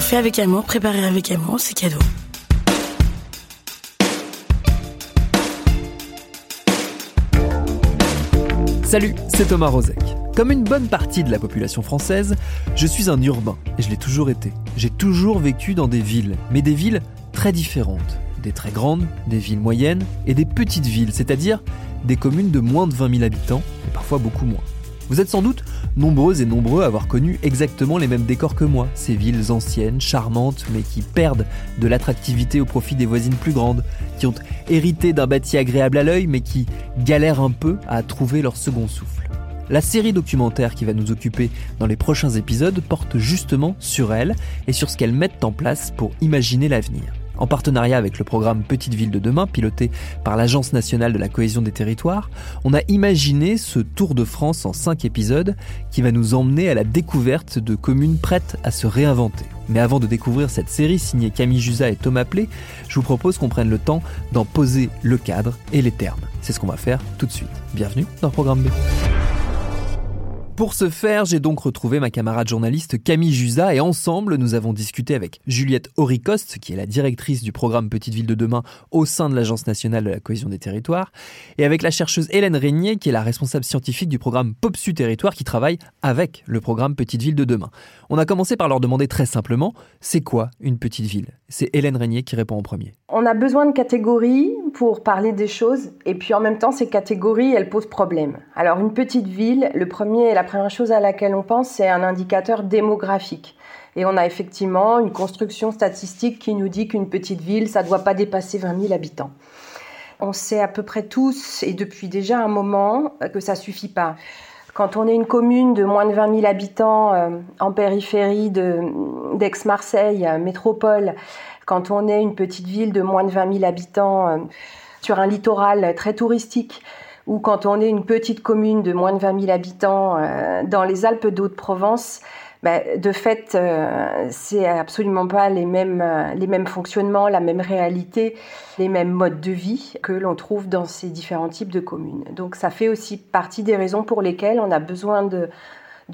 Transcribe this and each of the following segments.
Fait avec amour, préparé avec amour, c'est cadeau. Salut, c'est Thomas Rozek. Comme une bonne partie de la population française, je suis un urbain, et je l'ai toujours été. J'ai toujours vécu dans des villes, mais des villes très différentes. Des très grandes, des villes moyennes et des petites villes, c'est-à-dire des communes de moins de 20 000 habitants, et parfois beaucoup moins. Vous êtes sans doute nombreuses et nombreux à avoir connu exactement les mêmes décors que moi, ces villes anciennes, charmantes, mais qui perdent de l'attractivité au profit des voisines plus grandes, qui ont hérité d'un bâti agréable à l'œil, mais qui galèrent un peu à trouver leur second souffle. La série documentaire qui va nous occuper dans les prochains épisodes porte justement sur elles et sur ce qu'elles mettent en place pour imaginer l'avenir. En partenariat avec le programme Petite Ville de demain, piloté par l'Agence nationale de la cohésion des territoires, on a imaginé ce Tour de France en 5 épisodes qui va nous emmener à la découverte de communes prêtes à se réinventer. Mais avant de découvrir cette série signée Camille Jusa et Thomas Plé, je vous propose qu'on prenne le temps d'en poser le cadre et les termes. C'est ce qu'on va faire tout de suite. Bienvenue dans le programme B. Pour ce faire, j'ai donc retrouvé ma camarade journaliste Camille Jusa et ensemble, nous avons discuté avec Juliette Auricoste, qui est la directrice du programme Petite Ville de demain au sein de l'Agence nationale de la cohésion des territoires, et avec la chercheuse Hélène Régnier, qui est la responsable scientifique du programme POPSU Territoire, qui travaille avec le programme Petite Ville de demain. On a commencé par leur demander très simplement, c'est quoi une petite ville? C'est Hélène Régnier qui répond en premier. On a besoin de catégories pour parler des choses, et puis en même temps, ces catégories, elles posent problème. Alors une petite ville, le premier la première chose à laquelle on pense, c'est un indicateur démographique. Et on a effectivement une construction statistique qui nous dit qu'une petite ville, ça ne doit pas dépasser 20 000 habitants. On sait à peu près tous, et depuis déjà un moment, que ça suffit pas. Quand on est une commune de moins de 20 000 habitants euh, en périphérie d'Aix-Marseille, métropole, quand on est une petite ville de moins de 20 000 habitants euh, sur un littoral très touristique, ou quand on est une petite commune de moins de 20 000 habitants euh, dans les Alpes d'Haute-Provence, bah, de fait, euh, c'est absolument pas les mêmes, euh, les mêmes fonctionnements, la même réalité, les mêmes modes de vie que l'on trouve dans ces différents types de communes. Donc ça fait aussi partie des raisons pour lesquelles on a besoin de,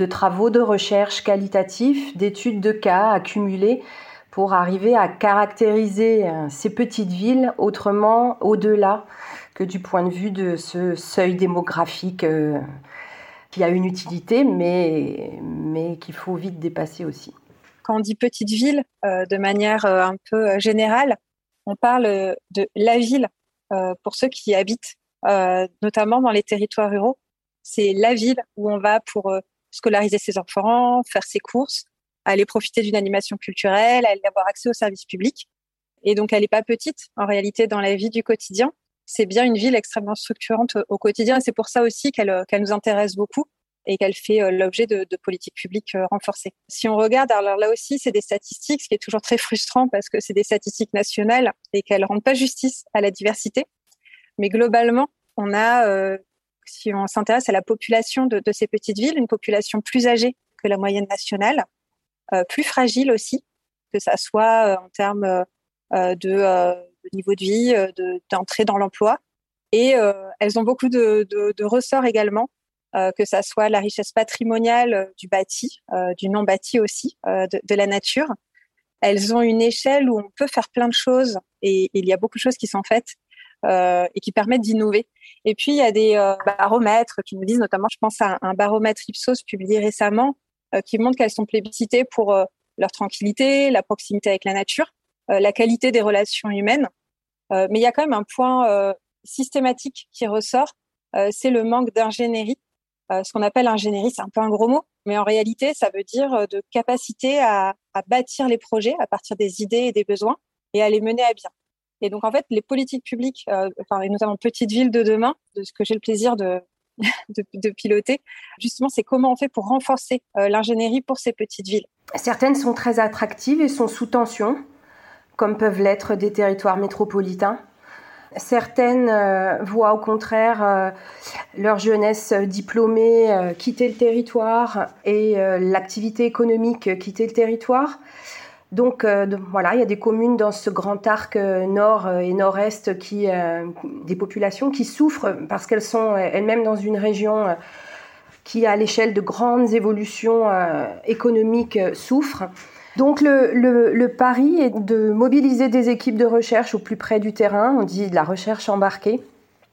travaux de recherche qualitatifs, d'études de cas accumulés pour arriver à caractériser ces petites villes autrement, au-delà du point de vue de ce seuil démographique euh, qui a une utilité, mais, mais qu'il faut vite dépasser aussi. Quand on dit petite ville, euh, de manière euh, un peu générale, on parle de la ville pour ceux qui habitent, notamment dans les territoires ruraux. C'est la ville où on va pour scolariser ses enfants, faire ses courses, aller profiter d'une animation culturelle, aller avoir accès aux services publics. Et donc, elle n'est pas petite en réalité dans la vie du quotidien c'est bien une ville extrêmement structurante au quotidien. C'est pour ça aussi qu'elle euh, nous intéresse beaucoup et qu'elle fait euh, l'objet de, politiques publiques euh, renforcées. Si on regarde, alors là aussi, c'est des statistiques, ce qui est toujours très frustrant parce que c'est des statistiques nationales et qu'elles rendent pas justice à la diversité. Mais globalement, on a, si on s'intéresse à la population de, ces petites villes, une population plus âgée que la moyenne nationale, plus fragile aussi, que ça soit en termes de de niveau de vie, euh, d'entrée dans l'emploi. Et euh, elles ont beaucoup de, de, ressorts également, euh, que ça soit la richesse patrimoniale du bâti, du non bâti aussi, de, la nature. Elles ont une échelle où on peut faire plein de choses et, il y a beaucoup de choses qui sont faites et qui permettent d'innover. Et puis il y a des baromètres qui nous disent, notamment, je pense à un, baromètre Ipsos publié récemment, qui montre qu'elles sont plébiscitées pour leur tranquillité, la proximité avec la nature. Euh, la qualité des relations humaines. Euh, mais il y a quand même un point euh, systématique qui ressort, c'est le manque d'ingénierie. ce qu'on appelle ingénierie, c'est un peu un gros mot, mais en réalité, ça veut dire de capacité à, bâtir les projets à partir des idées et des besoins et à les mener à bien. Et donc, en fait, les politiques publiques, enfin, et notamment Petite Ville de demain, de ce que j'ai le plaisir de, de, piloter, justement, c'est comment on fait pour renforcer l'ingénierie pour ces petites villes. Certaines sont très attractives et sont sous tension comme peuvent l'être des territoires métropolitains. Certaines euh, voient au contraire euh, leur jeunesse diplômée euh, quitter le territoire et l'activité économique quitter le territoire. Donc voilà, il y a des communes dans ce grand arc nord et nord-est qui des populations qui souffrent parce qu'elles sont elles-mêmes dans une région qui à l'échelle de grandes évolutions économiques souffrent Donc le, le, pari est de mobiliser des équipes de recherche au plus près du terrain, on dit de la recherche embarquée.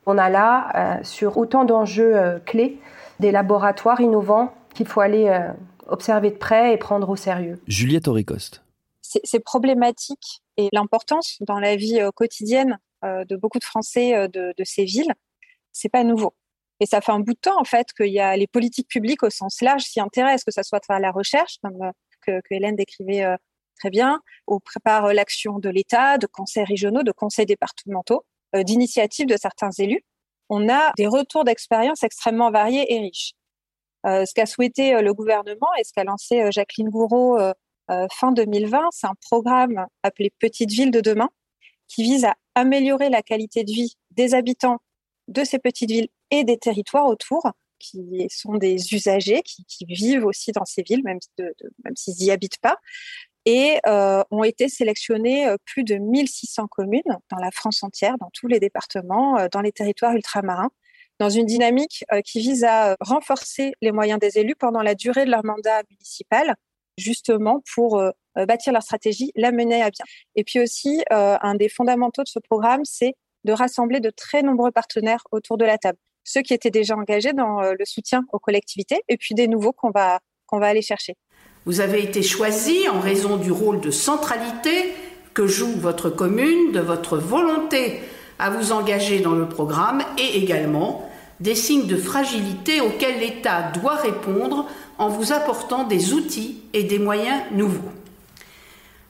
On a là, euh, sur autant d'enjeux euh, clés, des laboratoires innovants qu'il faut aller euh, observer de près et prendre au sérieux. Juliette Auricoste. Ces problématiques et l'importance dans la vie quotidienne de beaucoup de Français de, de ces villes, c'est pas nouveau. Et ça fait un bout de temps en fait qu'il y a les politiques publiques au sens large s'y intéressent, que ce soit à travers la recherche, comme que, Hélène décrivait euh, très bien, on prépare euh, l'action de l'État, de conseils régionaux, de conseils départementaux, euh, d'initiatives de certains élus. On a des retours d'expérience extrêmement variés et riches. ce qu'a souhaité le gouvernement et ce qu'a lancé Jacqueline Gouraud fin 2020, c'est un programme appelé Petites villes de demain qui vise à améliorer la qualité de vie des habitants de ces petites villes et des territoires autour qui sont des usagers, qui, vivent aussi dans ces villes, même, même s'ils n'y habitent pas. Et euh, ont été sélectionnés euh, plus de 1600 communes dans la France entière, dans tous les départements, euh, dans les territoires ultramarins, dans une dynamique qui vise à renforcer les moyens des élus pendant la durée de leur mandat municipal, justement pour bâtir leur stratégie, la mener à bien. Et puis aussi, un des fondamentaux de ce programme, c'est de rassembler de très nombreux partenaires autour de la table ceux qui étaient déjà engagés dans euh, le soutien aux collectivités et puis des nouveaux qu'on va, qu'on va aller chercher. Vous avez été choisi en raison du rôle de centralité que joue votre commune, de votre volonté à vous engager dans le programme et également des signes de fragilité auxquels l'État doit répondre en vous apportant des outils et des moyens nouveaux.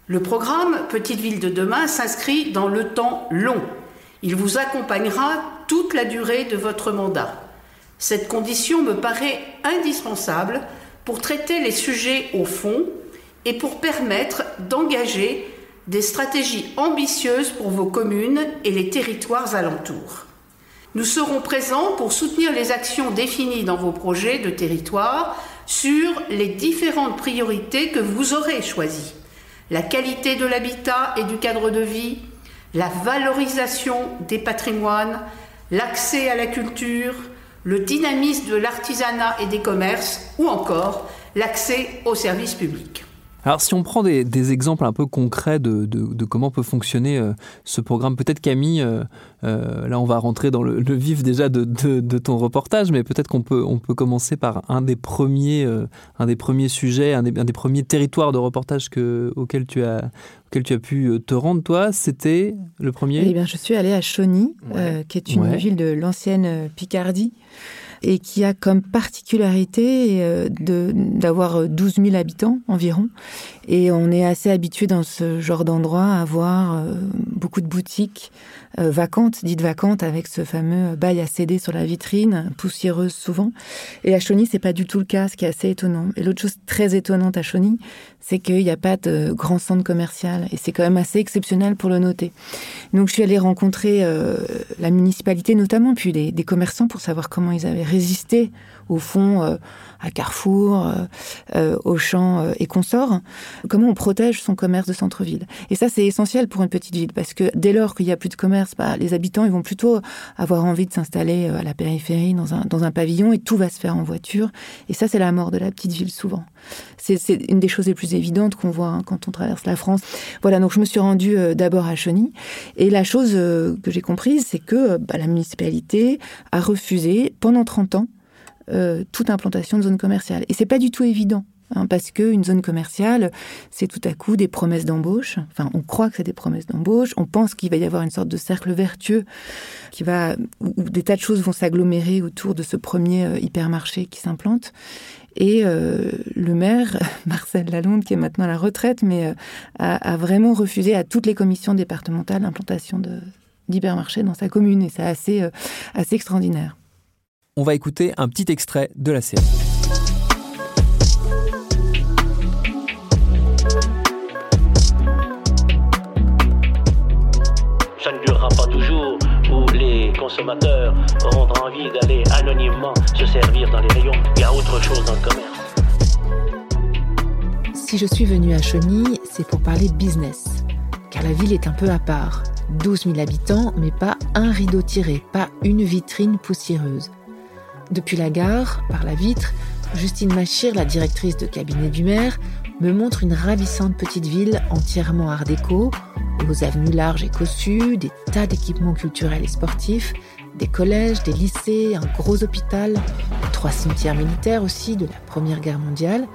Le programme Petite Ville de demain s'inscrit dans le temps long. Il vous accompagnera toute la durée de votre mandat. Cette condition me paraît indispensable pour traiter les sujets au fond et pour permettre d'engager des stratégies ambitieuses pour vos communes et les territoires alentours. Nous serons présents pour soutenir les actions définies dans vos projets de territoire sur les différentes priorités que vous aurez choisies. La qualité de l'habitat et du cadre de vie, la valorisation des patrimoines, l'accès à la culture, le dynamisme de l'artisanat et des commerces ou encore l'accès aux services publics. Alors si on prend des, exemples un peu concrets de, comment peut fonctionner euh, ce programme, peut-être Camille, euh, euh, là on va rentrer dans le, vif déjà de, ton reportage, mais peut-être qu'on peut, on peut commencer par un des premiers, un des premiers sujets, un des, premiers territoires de reportage que, auquel, tu as, auquel tu as pu te rendre, toi, c'était le premier? Eh bien je suis allée à Chauny, qui est une ville de l'ancienne Picardie et qui a comme particularité euh, d'avoir 12 000 habitants environ. Et on est assez habitué dans ce genre d'endroit à voir euh, beaucoup de boutiques euh, vacantes, dites vacantes, avec ce fameux bail à céder sur la vitrine, poussiéreuse souvent. Et à Chauny, c'est pas du tout le cas, ce qui est assez étonnant. Et l'autre chose très étonnante à Chauny, c'est qu'il n'y a pas de grand centre commercial. Et c'est quand même assez exceptionnel pour le noter. Donc je suis allée rencontrer la municipalité notamment, puis des commerçants pour savoir comment ils avaient résisté au fond euh, à Carrefour, euh, euh, Auchan et consorts. Comment on protège son commerce de centre-ville Et ça, c'est essentiel pour une petite ville parce que dès lors qu'il n'y a plus de commerce, bah, les habitants ils vont plutôt avoir envie de s'installer à la périphérie dans un, dans un pavillon et tout va se faire en voiture. Et ça, c'est la mort de la petite ville souvent. C'est une des choses les plus évidentes qu'on voit hein, quand on traverse la France. Voilà, donc je me suis rendue d'abord à Cheny. Et la chose que j'ai comprise, c'est que bah, la municipalité a refusé pendant 30 ans euh, toute implantation de zone commerciale. Et c'est pas du tout évident. Hein, parce qu'une zone commerciale, c'est tout à coup des promesses d'embauche. Enfin, on croit que c'est des promesses d'embauche. On pense qu'il va y avoir une sorte de cercle vertueux qui va, où, des tas de choses vont s'agglomérer autour de ce premier euh, hypermarché qui s'implante. Et euh, le maire, Marcel Lalonde, qui est maintenant à la retraite, mais a, a, vraiment refusé à toutes les commissions départementales l'implantation d'hypermarchés dans sa commune. Et c'est assez, assez extraordinaire on va écouter un petit extrait de la série. Ça ne durera pas toujours où les consommateurs auront envie d'aller anonymement se servir dans les rayons. Il y a autre chose dans le commerce. Si je suis venue à Cheny, c'est pour parler business. Car la ville est un peu à part. 12 000 habitants, mais pas un rideau tiré, pas une vitrine poussiéreuse. Depuis la gare, par la vitre, Justine Machir, la directrice de cabinet du maire, me montre une ravissante petite ville entièrement art déco, aux avenues larges et cossues, des tas d'équipements culturels et sportifs, des collèges, des lycées, un gros hôpital, trois cimetières militaires aussi de la Première Guerre mondiale.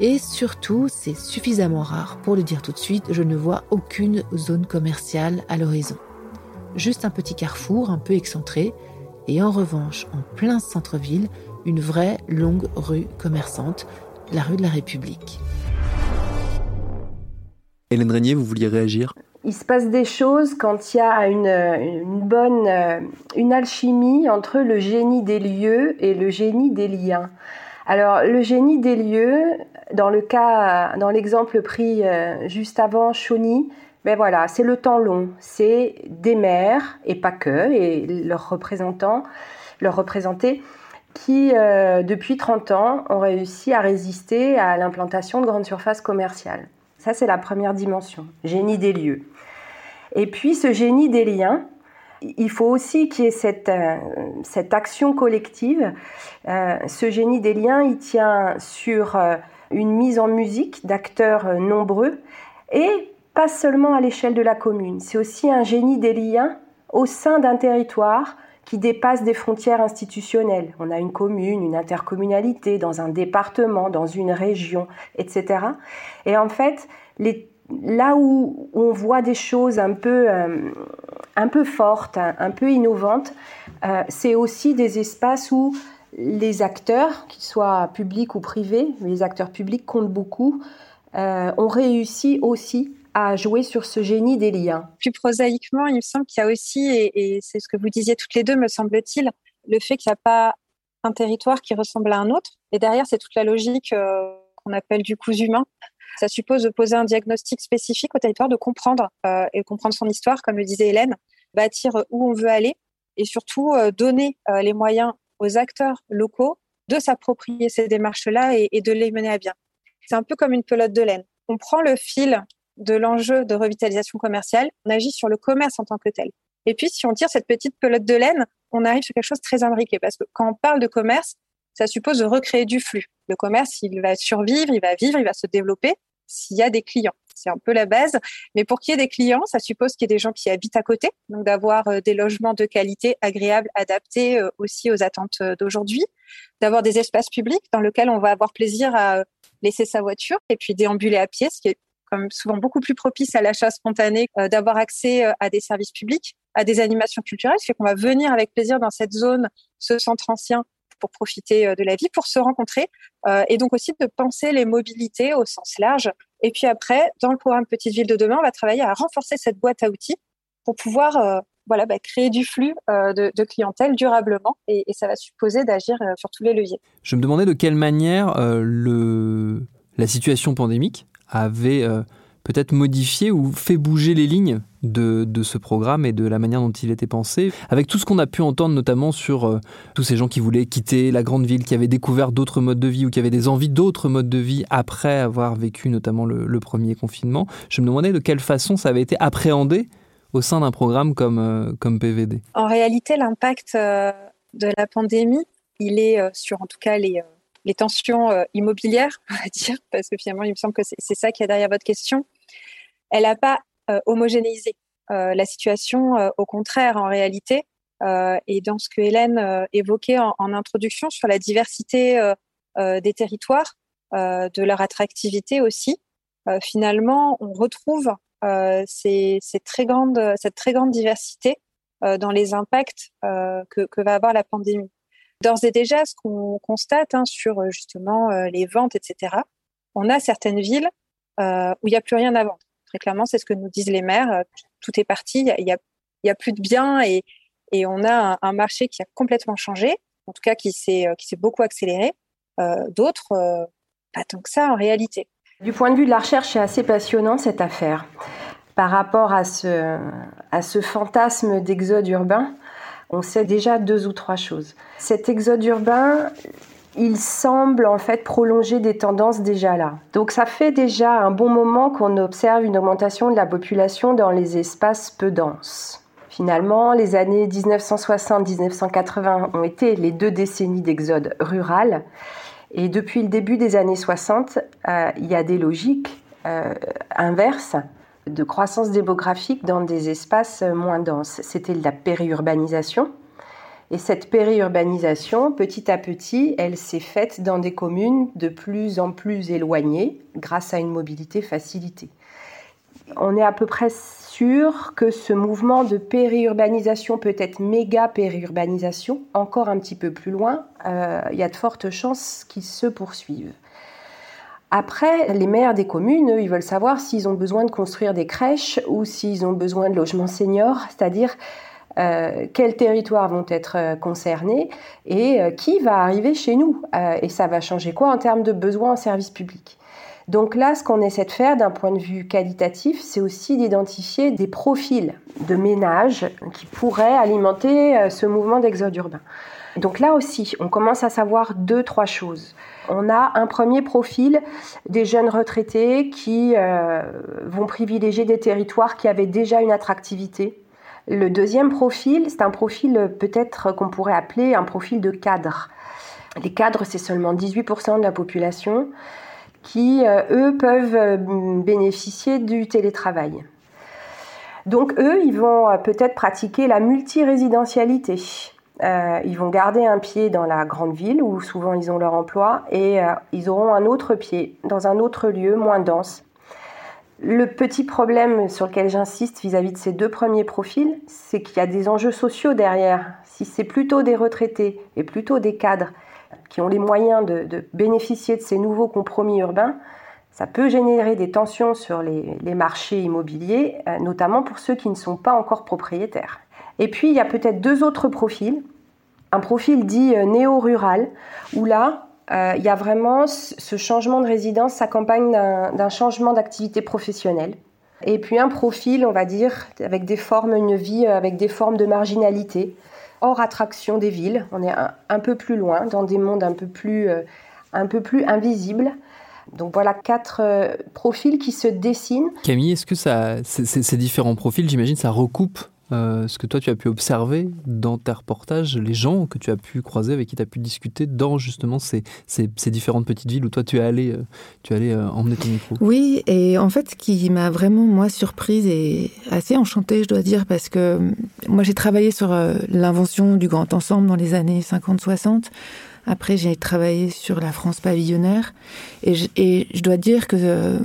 Et surtout, c'est suffisamment rare pour le dire tout de suite, je ne vois aucune zone commerciale à l'horizon. Juste un petit carrefour un peu excentré, et en revanche, en plein centre-ville, une vraie longue rue commerçante, la rue de la République. Hélène Régnier, vous vouliez réagir? Il se passe des choses quand il y a une, bonne euh, une alchimie entre le génie des lieux et le génie des liens. Alors le génie des lieux, dans le cas, dans l'exemple pris euh, juste avant Chauny, ben voilà, c'est le temps long, c'est des maires et pas que et leurs représentants, leurs représentés qui euh, depuis 30 ans ont réussi à résister à l'implantation de grandes surfaces commerciales. Ça, c'est la première dimension, génie des lieux. Et puis, ce génie des liens, il faut aussi qu'il y ait cette, euh, cette action collective. Euh, ce génie des liens, il tient sur une mise en musique d'acteurs nombreux et pas seulement à l'échelle de la commune. C'est aussi un génie des liens au sein d'un territoire qui dépasse des frontières institutionnelles. On a une commune, une intercommunalité, dans un département, dans une région, etc. Et en fait, là où on voit des choses un peu, euh, un peu fortes, un, peu innovantes, euh, c'est aussi des espaces où les acteurs, qu'ils soient publics ou privés, les acteurs publics comptent beaucoup, euh, ont réussi aussi à jouer sur ce génie des liens. Plus prosaïquement, il me semble qu'il y a aussi, et, c'est ce que vous disiez toutes les deux, me semble-t-il, le fait qu'il n'y a pas un territoire qui ressemble à un autre. Et derrière, c'est toute la logique euh, qu'on appelle du coup humain. Ça suppose de poser un diagnostic spécifique au territoire, de comprendre euh, et comprendre son histoire, comme le disait Hélène, bâtir où on veut aller et surtout euh, donner les moyens aux acteurs locaux de s'approprier ces démarches-là et de les mener à bien. C'est un peu comme une pelote de laine. On prend le fil de l'enjeu de revitalisation commerciale, on agit sur le commerce en tant que tel. Et puis, si on tire cette petite pelote de laine, on arrive sur quelque chose de très imbriqué. Parce que quand on parle de commerce, ça suppose de recréer du flux. Le commerce, il va survivre, il va vivre, il va se développer s'il y a des clients. C'est un peu la base. Mais pour qu'il y ait des clients, ça suppose qu'il y ait des gens qui habitent à côté, donc d'avoir euh, des logements de qualité, agréables, adaptés euh, aussi aux attentes euh, d'aujourd'hui, d'avoir des espaces publics dans lesquels on va avoir plaisir à laisser sa voiture et puis déambuler à pied, ce qui est comme souvent beaucoup plus propice à l'achat spontané, euh, d'avoir accès euh, à des services publics, à des animations culturelles, ce fait qu'on va venir avec plaisir dans cette zone, ce centre ancien, pour profiter euh, de la vie, pour se rencontrer, et donc aussi de penser les mobilités au sens large. Et puis après, dans le programme Petite Ville de demain, on va travailler à renforcer cette boîte à outils pour pouvoir voilà, bah, créer du flux de, clientèle durablement, et, ça va supposer d'agir sur tous les leviers. Je me demandais de quelle manière la situation pandémique avait euh, peut-être modifié ou fait bouger les lignes de, ce programme et de la manière dont il était pensé, avec tout ce qu'on a pu entendre notamment sur euh, tous ces gens qui voulaient quitter la grande ville, qui avaient découvert d'autres modes de vie ou qui avaient des envies d'autres modes de vie après avoir vécu notamment le, premier confinement. Je me demandais de quelle façon ça avait été appréhendé au sein d'un programme comme, euh, comme PVD. En réalité, l'impact de la pandémie, il est sur en tout cas les les tensions euh, immobilières, on va dire, parce que finalement, il me semble que c'est ça qui est derrière votre question, elle n'a pas euh, homogénéisé euh, la situation. au contraire, en réalité, et dans ce que Hélène évoquait en, introduction sur la diversité des territoires, de leur attractivité aussi, finalement, on retrouve cette très grande diversité dans les impacts que va avoir la pandémie. D'ores et déjà, ce qu'on constate hein, sur euh, justement euh, les ventes, etc., on a certaines villes euh, où il n'y a plus rien à vendre. Très clairement, c'est ce que nous disent les maires. Tout est parti, il n'y a, plus de biens et, on a un, marché qui a complètement changé, en tout cas qui s'est beaucoup accéléré. D'autres, pas tant que ça en réalité. Du point de vue de la recherche, c'est assez passionnant cette affaire. Par rapport à ce fantasme d'exode urbain, on sait déjà deux ou trois choses. Cet exode urbain, il semble en fait prolonger des tendances déjà là. Donc ça fait déjà un bon moment qu'on observe une augmentation de la population dans les espaces peu denses. Finalement, les années 1960-1980 ont été les deux décennies d'exode rural. Et depuis le début des années 60, il y a des logiques inverses de croissance démographique dans des espaces moins denses. C'était la périurbanisation. Et cette périurbanisation, petit à petit, elle s'est faite dans des communes de plus en plus éloignées grâce à une mobilité facilitée. On est à peu près sûr que ce mouvement de périurbanisation peut être méga périurbanisation, encore un petit peu plus loin, euh, il y a de fortes chances qu'il se poursuive. Après, les maires des communes, eux, ils veulent savoir s'ils ont besoin de construire des crèches ou s'ils ont besoin de logements seniors, c'est-à-dire euh, quels territoires vont être euh, concernés et euh, qui va arriver chez nous. et ça va changer quoi en termes de besoins en service public. Donc là, ce qu'on essaie de faire d'un point de vue qualitatif, c'est aussi d'identifier des profils de ménages qui pourraient alimenter ce mouvement d'exode urbain. Donc là aussi, on commence à savoir deux, trois choses. On a un premier profil des jeunes retraités qui vont privilégier des territoires qui avaient déjà une attractivité, le deuxième profil, c'est un profil euh, peut-être qu'on pourrait appeler un profil de cadre. Les cadres, c'est seulement 18% de la population qui, euh, eux, peuvent euh, bénéficier du télétravail. Donc, eux, ils vont peut-être pratiquer la multirésidentialité. Ils vont garder un pied dans la grande ville où souvent ils ont leur emploi et ils auront un autre pied dans un autre lieu moins dense le petit problème sur lequel j'insiste vis-à-vis de ces deux premiers profils, c'est qu'il y a des enjeux sociaux derrière. Si c'est plutôt des retraités et plutôt des cadres qui ont les moyens de, bénéficier de ces nouveaux compromis urbains, ça peut générer des tensions sur les, marchés immobiliers, euh, notamment pour ceux qui ne sont pas encore propriétaires. Et puis, il y a peut-être deux autres profils. Un profil dit euh, néo-rural, où là, euh, il y a vraiment ce changement de résidence s'accompagne d'un changement d'activité professionnelle. Et puis un profil, on va dire, avec des formes, une vie euh, avec des formes de marginalité, hors attraction des villes. On est un, peu plus loin, dans des mondes un peu plus, un peu plus invisibles. Donc voilà quatre profils qui se dessinent. Camille, est-ce que ces différents profils, j'imagine, ça recoupe euh, ce que toi tu as pu observer dans tes reportages, les gens que tu as pu croiser, avec qui tu as pu discuter dans justement ces, différentes petites villes où toi tu es allé, euh, euh, emmener ton micro. Oui, et en fait, ce qui m'a vraiment moi surprise et assez enchantée, je dois dire, parce que moi j'ai travaillé sur l'invention du grand ensemble dans les années 50-60. Après, j'ai travaillé sur la France pavillonnaire et je dois dire que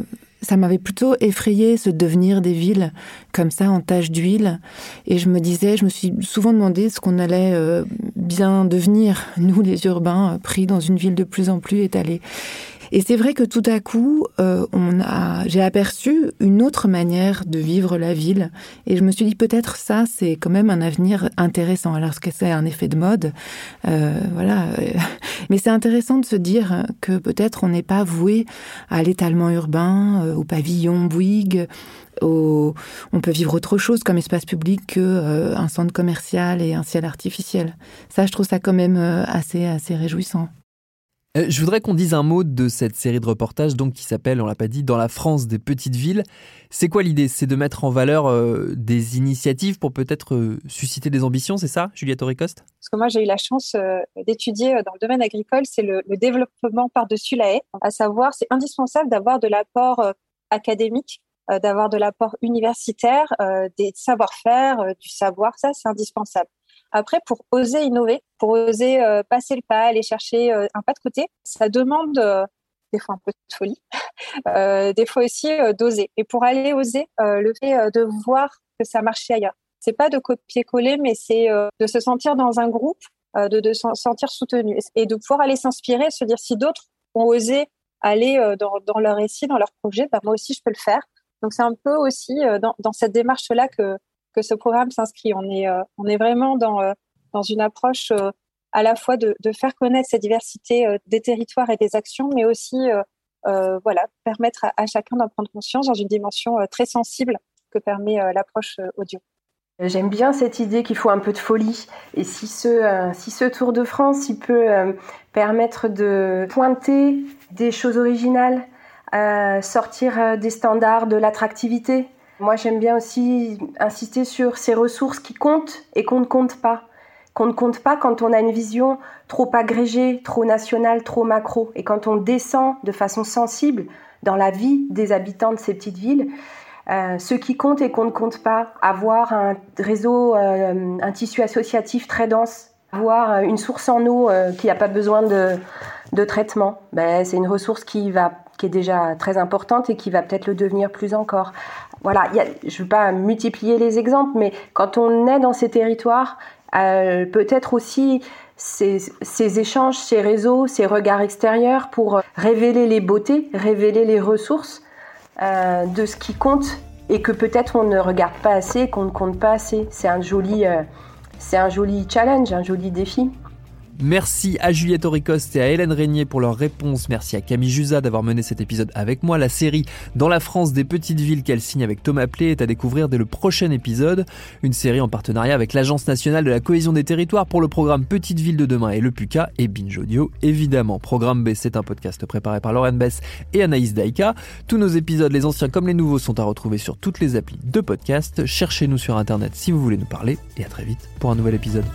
ça m'avait plutôt effrayé ce devenir des villes comme ça en taches d'huile. Et je me disais, je me suis souvent demandé ce qu'on allait euh, bien devenir, nous les urbains, pris dans une ville de plus en plus étalée. Et c'est vrai que tout à coup, euh, on a, j'ai aperçu une autre manière de vivre la ville. Et je me suis dit peut-être ça, c'est quand même un avenir intéressant. Alors que c'est un effet de mode, euh, voilà. Mais c'est intéressant de se dire que peut-être on n'est pas voué à l'étalement urbain, euh, au pavillon Bouygues. Au... On peut vivre autre chose comme espace public que un centre commercial et un ciel artificiel. Ça, je trouve ça quand même assez assez réjouissant. Euh, je voudrais qu'on dise un mot de cette série de reportages donc qui s'appelle, on l'a pas dit, Dans la France des petites villes. C'est quoi l'idée? C'est de mettre en valeur euh, des initiatives pour peut-être euh, susciter des ambitions, c'est ça, Juliette Auricoste Ce que moi j'ai eu la chance d'étudier dans le domaine agricole, c'est le, développement par-dessus la haie. À savoir, c'est indispensable d'avoir de l'apport académique, d'avoir de l'apport universitaire, des savoir-faire, du savoir. Ça, c'est indispensable. Après, pour oser innover, pour oser euh, passer le pas, aller chercher euh, un pas de côté, ça demande euh, des fois un peu de folie, des fois aussi d'oser. Et pour aller oser, le fait de voir que ça marchait ailleurs. C'est pas de copier-coller, mais c'est de se sentir dans un groupe, de, se sentir soutenu et de pouvoir aller s'inspirer, se dire si d'autres ont osé aller dans, leur récit, dans leur projet, bah, moi aussi je peux le faire. Donc c'est un peu aussi dans cette démarche-là que, que ce programme s'inscrit. On est, euh, on est vraiment dans, euh, dans une approche euh, à la fois de, faire connaître cette diversité des territoires et des actions, mais aussi voilà, permettre à, chacun d'en prendre conscience dans une dimension très sensible que permet l'approche audio. J'aime bien cette idée qu'il faut un peu de folie. Et si ce, si ce Tour de France, il peut permettre de pointer des choses originales, sortir des standards de l'attractivité, moi, j'aime bien aussi insister sur ces ressources qui comptent et qu'on ne compte pas. qu'on ne compte pas quand on a une vision trop agrégée, trop nationale, trop macro. Et quand on descend de façon sensible dans la vie des habitants de ces petites villes, euh, ce qui compte et qu'on ne compte pas, avoir un réseau, euh, un tissu associatif très dense, avoir une source en eau euh, qui n'a pas besoin de, de traitement, ben, c'est une ressource qui, va, qui est déjà très importante et qui va peut-être le devenir plus encore. Voilà, je ne veux pas multiplier les exemples, mais quand on est dans ces territoires, peut-être aussi ces, ces, échanges, ces réseaux, ces regards extérieurs pour révéler les beautés, révéler les ressources euh, de ce qui compte et que peut-être on ne regarde pas assez, qu'on ne compte pas assez. C'est un joli, euh, c'est un joli challenge, un joli défi. Merci à Juliette Auricoste et à Hélène Régnier pour leurs réponses. Merci à Camille Jusa d'avoir mené cet épisode avec moi. La série Dans la France des petites villes qu'elle signe avec Thomas Plé est à découvrir dès le prochain épisode. Une série en partenariat avec l'Agence nationale de la cohésion des territoires pour le programme Petites villes de demain et le PUCA et Binge Audio évidemment. Programme B, c'est un podcast préparé par Lauren Bess et Anaïs Daika. Tous nos épisodes, les anciens comme les nouveaux, sont à retrouver sur toutes les applis de podcast. Cherchez-nous sur internet si vous voulez nous parler et à très vite pour un nouvel épisode.